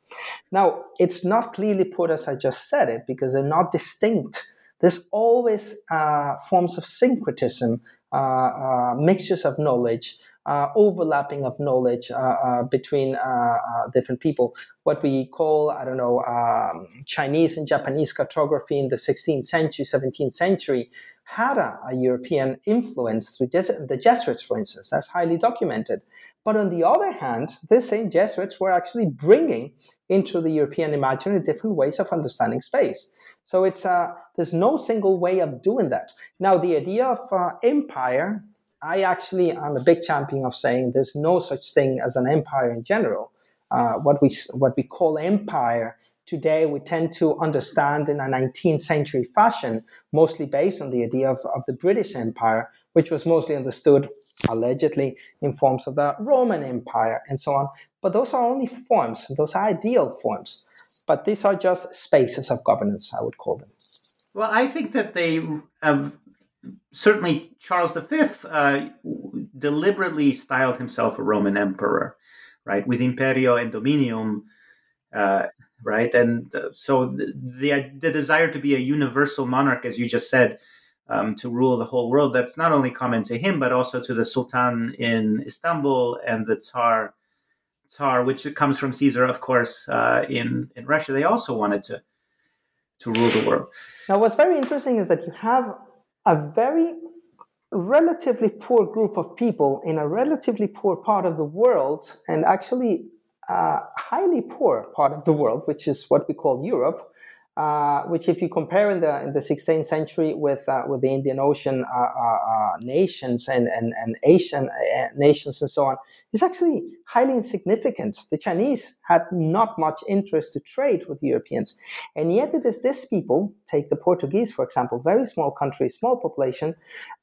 Now, it's not clearly put as I just said it because they're not distinct. There's always uh, forms of syncretism, uh, uh, mixtures of knowledge, uh, overlapping of knowledge between different people. What we call, I don't know, um, Chinese and Japanese cartography in the 16th century, 17th century had a, a European influence through the Jesuits, for instance. That's highly documented. But on the other hand, the same Jesuits were actually bringing into the European imaginary different ways of understanding space. So it's uh, there's no single way of doing that. Now, the idea of uh, empire I actually am a big champion of saying there's no such thing as an empire in general. Uh, what we what we call empire today, we tend to understand in a 19th century fashion, mostly based on the idea of, of the British Empire, which was mostly understood allegedly in forms of the Roman Empire and so on. But those are only forms; those are ideal forms. But these are just spaces of governance, I would call them. Well, I think that they have certainly Charles V uh, deliberately styled himself a Roman emperor, right, with imperio and dominium, uh, right, and uh, so the, the, the desire to be a universal monarch, as you just said, um, to rule the whole world. That's not only common to him, but also to the Sultan in Istanbul and the Tsar, Tsar, which comes from Caesar, of course, uh, in in Russia. They also wanted to to rule the world. Now, what's very interesting is that you have a very relatively poor group of people in a relatively poor part of the world, and actually a highly poor part of the world, which is what we call Europe, uh, which, if you compare in the in the 16th century with uh, with the Indian Ocean uh, uh, uh nations and and, and Asian uh, nations and so on, is actually highly insignificant. The Chinese had not much interest to trade with Europeans, and yet it is this people, take the Portuguese for example, very small country, small population,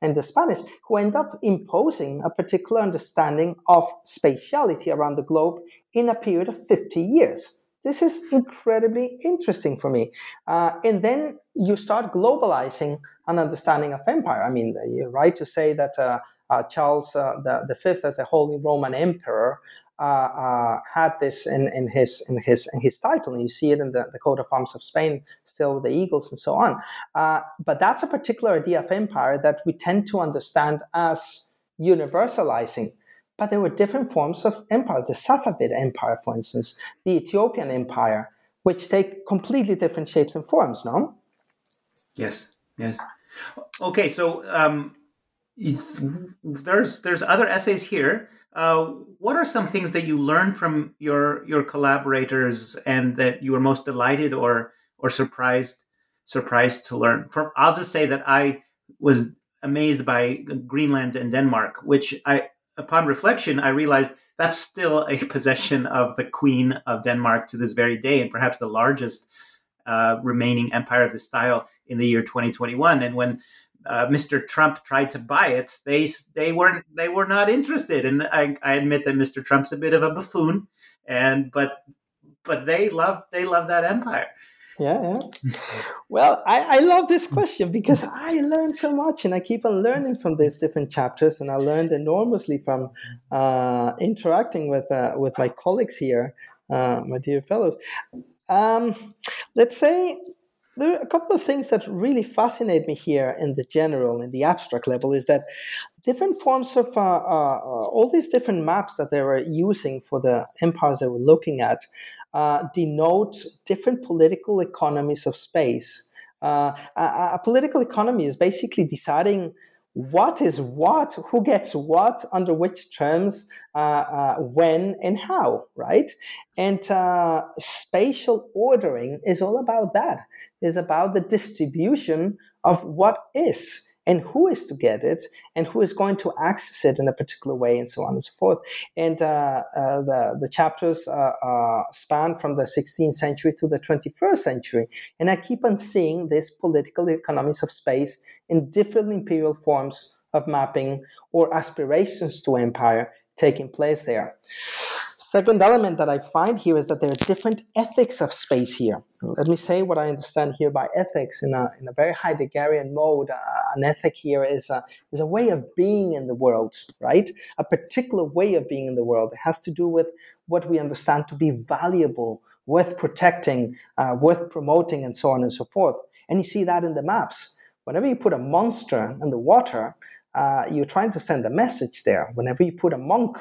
and the Spanish, who end up imposing a particular understanding of spatiality around the globe in a period of 50 years. This is incredibly interesting for me. Uh, and then you start globalizing an understanding of empire. I mean, you're right to say that uh, uh, Charles uh, the, the Fifth, as a Holy Roman Emperor, uh, uh, had this in, in his in his in his title, and you see it in the, the coat of arms of Spain, still the eagles and so on. but that's a particular idea of empire that we tend to understand as universalizing but there were different forms of empires. The Safavid Empire, for instance, the Ethiopian Empire, which take completely different shapes and forms, no? Yes, yes. Okay, so um, there's there's other essays here. Uh, what are some things that you learned from your your collaborators and that you were most delighted or or surprised surprised to learn? From I'll just say that I was amazed by Greenland and Denmark, which I upon reflection, I realized that's still a possession of the Queen of Denmark to this very day, and perhaps the largest uh, remaining empire of the style in the year 2021. And when uh, Mr. Trump tried to buy it, they they weren't they were not interested. And I, I admit that Mr. Trump's a bit of a buffoon, and but but they love they love that empire yeah, yeah. well, I, I love this question because I learned so much and I keep on learning from these different chapters. And I learned enormously from uh, interacting with, uh, with my colleagues here, uh, my dear fellows. Um, let's say there are a couple of things that really fascinate me here in the general, in the abstract level, is that different forms of uh, uh, all these different maps that they were using for the empires they were looking at uh, denote different political economies of space. Uh, a, a, political economy is basically deciding what is what, who gets what, under which terms, uh, uh when, and how, right? And uh, spatial ordering is all about that. Is about the distribution of what is and who is to get it and who is going to access it in a particular way and so on and so forth. And uh, uh, the, the chapters uh, uh span from the 16th century to the 21st century. And I keep on seeing this political economies of space in different imperial forms of mapping or aspirations to empire taking place there. Second element that I find here is that there are different ethics of space here. Let me say what I understand here by ethics in a, in a very Heideggerian mode. Uh, an ethic here is a, is a way of being in the world, right? A particular way of being in the world. It has to do with what we understand to be valuable, worth protecting, uh, worth promoting, and so on and so forth. And you see that in the maps. Whenever you put a monster in the water, uh, you're trying to send a message there. Whenever you put a monk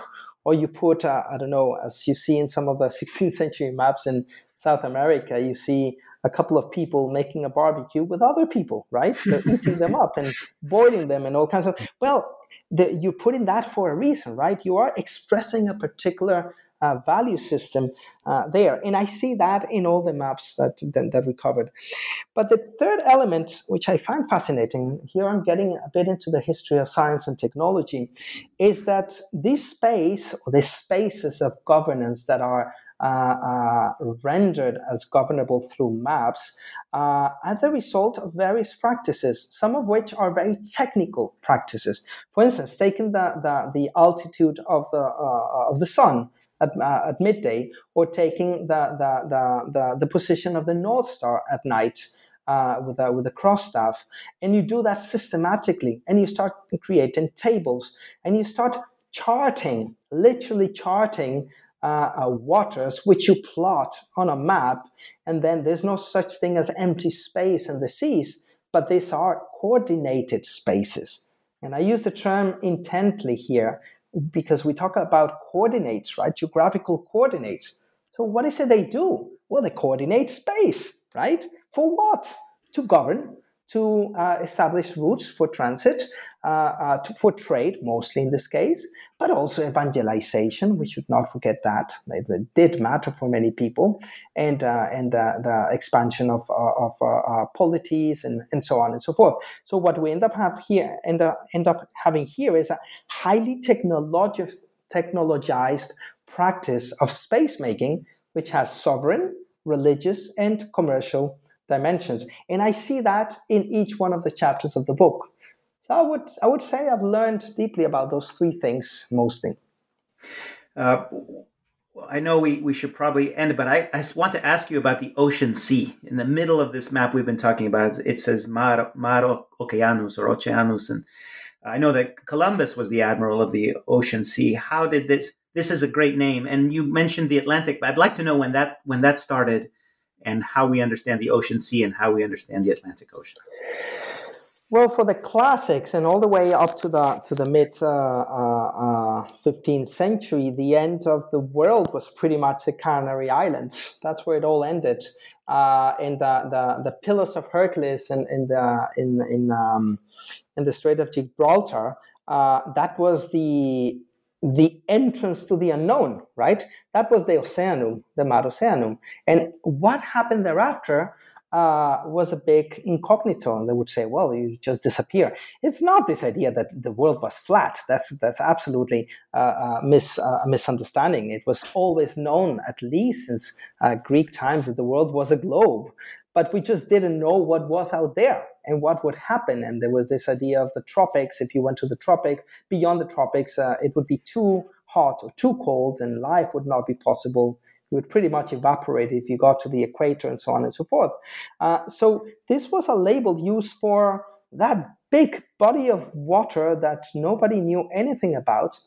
or you put uh, i don't know as you see in some of the 16th century maps in south america you see a couple of people making a barbecue with other people right? They're eating them up and boiling them and all kinds of well the, you put in that for a reason right? You are expressing a particular uh, value system uh, there. And I see that in all the maps that, that, that we covered. But the third element, which I find fascinating, here I'm getting a bit into the history of science and technology, is that this space or these spaces of governance that are uh, uh, rendered as governable through maps uh, are the result of various practices, some of which are very technical practices. For instance, taking the, the, the altitude of the, uh, of the sun at, uh, at midday or taking the, the, the, the, the position of the North Star at night. Uh, with a with a cross staff, and you do that systematically, and you start creating tables, and you start charting, literally charting uh, uh, waters, which you plot on a map, and then there's no such thing as empty space in the seas, but these are coordinated spaces. And I use the term intently here because we talk about coordinates, right? Geographical coordinates. So what is it they do? Well, they coordinate space, right? For what? To govern, to uh, establish routes for transit, uh, uh, to, for trade, mostly in this case, but also evangelization. We should not forget that. It, did matter for many people, and, uh, and the expansion of, uh, of uh, polities and, and so on and so forth. So, what we end up, have here, end, up, end up having here is a highly technologi- technologized practice of space making, which has sovereign, religious, and commercial dimensions. And I see that in each one of the chapters of the book. So I would I would say I've learned deeply about those three things mostly. Uh, I know we, we should probably end, but I, I want to ask you about the ocean sea. In the middle of this map we've been talking about, it says Mar, Mar Oceanus or Oceanus. And I know that Columbus was the admiral of the ocean sea. How did this? This is a great name. And you mentioned the Atlantic, but I'd like to know when that when that started and how we understand the ocean sea and how we understand the Atlantic Ocean. Well, for the classics and all the way up to the to the mid uh, uh, 15th uh, century, the end of the world was pretty much the Canary Islands. That's where it all ended. Uh, and the, the, the pillars of Hercules in, in the in in um, in the Strait of Gibraltar. Uh, that was the the entrance to the unknown, right? That was the Oceanum, the Mar Oceanum. And what happened thereafter uh, was a big incognito. And they would say, well, you just disappear. It's not this idea that the world was flat. That's, that's absolutely uh, a, mis, uh, a misunderstanding. It was always known, at least since uh, Greek times, that the world was a globe. But we just didn't know what was out there and what would happen. And there was this idea of the tropics. If you went to the tropics, beyond the tropics, uh, it would be too hot or too cold, and life would not be possible you would pretty much evaporate if you got to the equator and so on and so forth. Uh, so this was a label used for that big body of water that nobody knew anything about.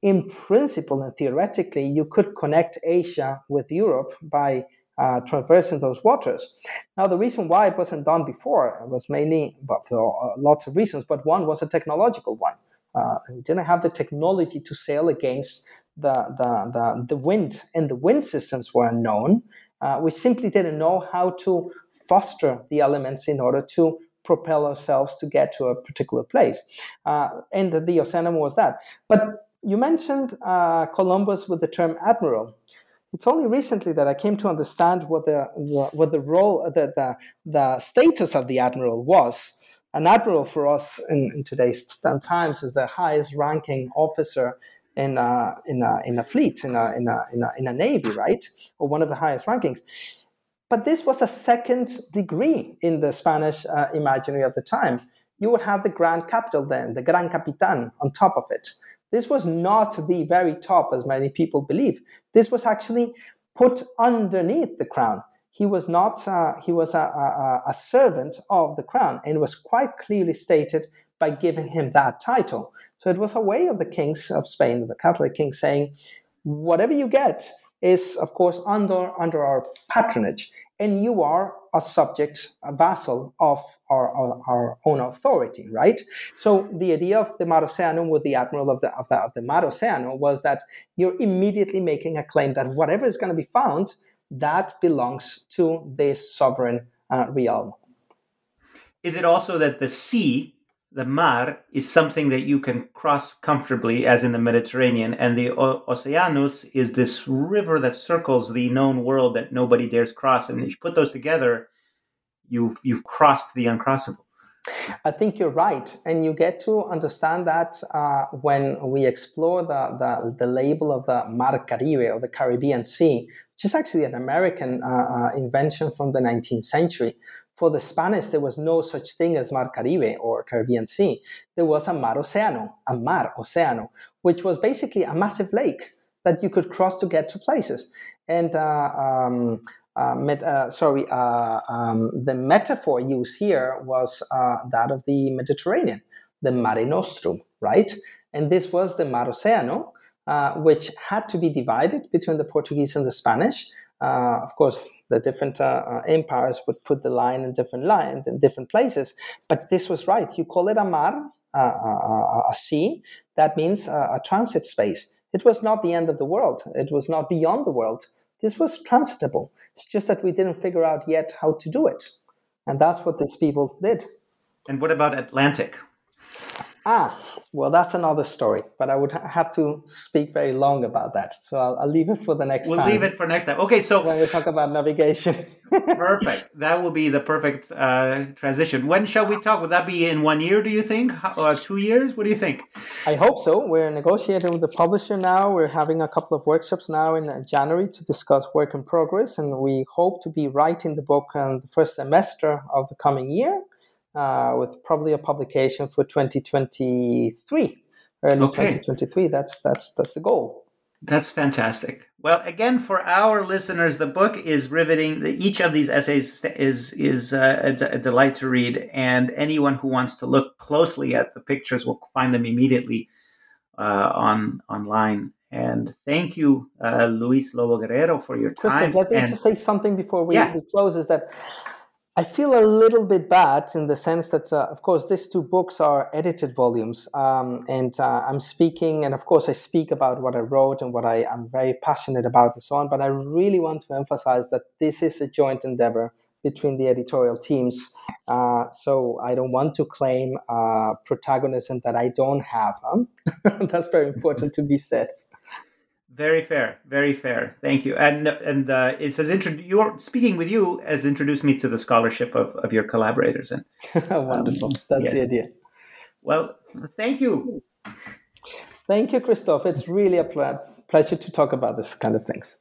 In principle and theoretically, you could connect Asia with Europe by uh, traversing those waters. Now, the reason why it wasn't done before was mainly, but well, uh, lots of reasons, but one was a technological one. Uh, we didn't have the technology to sail against the, the, the, the wind and the wind systems were unknown. Uh, we simply didn't know how to foster the elements in order to propel ourselves to get to a particular place. Uh, and the, Oceanum was that. But you mentioned uh, Columbus with the term admiral. It's only recently that I came to understand what the what the role, the, the, the status of the admiral was. An admiral for us in, in today's times is the highest ranking officer in a, in a, in a fleet, in a, in, a, in, a, in a navy, right? Or one of the highest rankings. But this was a second degree in the Spanish uh, imaginary at the time. You would have the Grand Capital then, the Gran Capitan on top of it. This was not the very top, as many people believe. This was actually put underneath the crown. He was not, uh, he was a, a, a servant of the crown, and it was quite clearly stated by giving him that title. So it was a way of the kings of Spain, the Catholic king, saying, whatever you get is, of course, under, under our patronage, and you are a subject, a vassal of our, our, our own authority, right? So the idea of the Mar Oceanum with the admiral of the, of the, of the Mar Oceanum was that you're immediately making a claim that whatever is going to be found, that belongs to this sovereign uh, realm. Is it also that the sea the mar is something that you can cross comfortably, as in the Mediterranean, and the o- Oceanus is this river that circles the known world that nobody dares cross. And if you put those together, you've you've crossed the uncrossable. I think you're right, and you get to understand that uh, when we explore the, the, the label of the Mar Caribe or the Caribbean Sea, which is actually an American uh, uh, invention from the 19th century. For the Spanish, there was no such thing as Mar Caribe or Caribbean Sea. There was a Mar Oceano, a Mar Oceano, which was basically a massive lake that you could cross to get to places. And uh, um, uh, met, uh, sorry, uh, um, the metaphor used here was uh, that of the Mediterranean, the Mare Nostrum, right? And this was the Mar Oceano, uh, which had to be divided between the Portuguese and the Spanish. Uh, of course, the different uh, uh, empires would put the line in different lines in different places, but this was right. You call it a mar, uh, a sea. That means a transit space. It was not the end of the world. It was not beyond the world this was transitable. It's just that we didn't figure out yet how to do it. And that's what these people did. And what about Atlantic? Ah, well, that's another story, but I would have to speak very long about that. So I'll, I'll leave it for the next we'll time. We'll leave it for next time. Okay, so when we talk about navigation. perfect. That will be the perfect uh, transition. When shall we talk? Would that be in one year? Do you think? Uh, two years? What do you think? I hope so. We're negotiating with the publisher now. We're having a couple of workshops now in uh, January to discuss work in progress, and we hope to be writing the book in the first semester of the coming year uh, with probably a publication for 2023, early okay. 2023. That's that's that's the goal. That's fantastic. Well, again, for our listeners, the book is riveting. Each of these essays is is uh, a, a, delight to read, and anyone who wants to look closely at the pictures will find them immediately uh, on online. And thank you, uh, Luis Lobo Guerrero, for your time. let me and, just say something before we, yeah. we close. Is that I feel a little bit bad in the sense that, uh, of course, these two books are edited volumes, um, and uh, I'm speaking, and of course, I speak about what I wrote and what I am very passionate about, and so on. But I really want to emphasize that this is a joint endeavor between the editorial teams. Uh, so I don't want to claim uh, protagonism that I don't have. Huh? That's very important to be said. Very fair, very fair. Thank you. And and uh, it says intro- you're speaking with you has introduced me to the scholarship of, of your collaborators. And wonderful. Um, That's yes. the idea. Well, thank you. Thank you, Christoph. It's really a ple- pleasure to talk about this kind of things.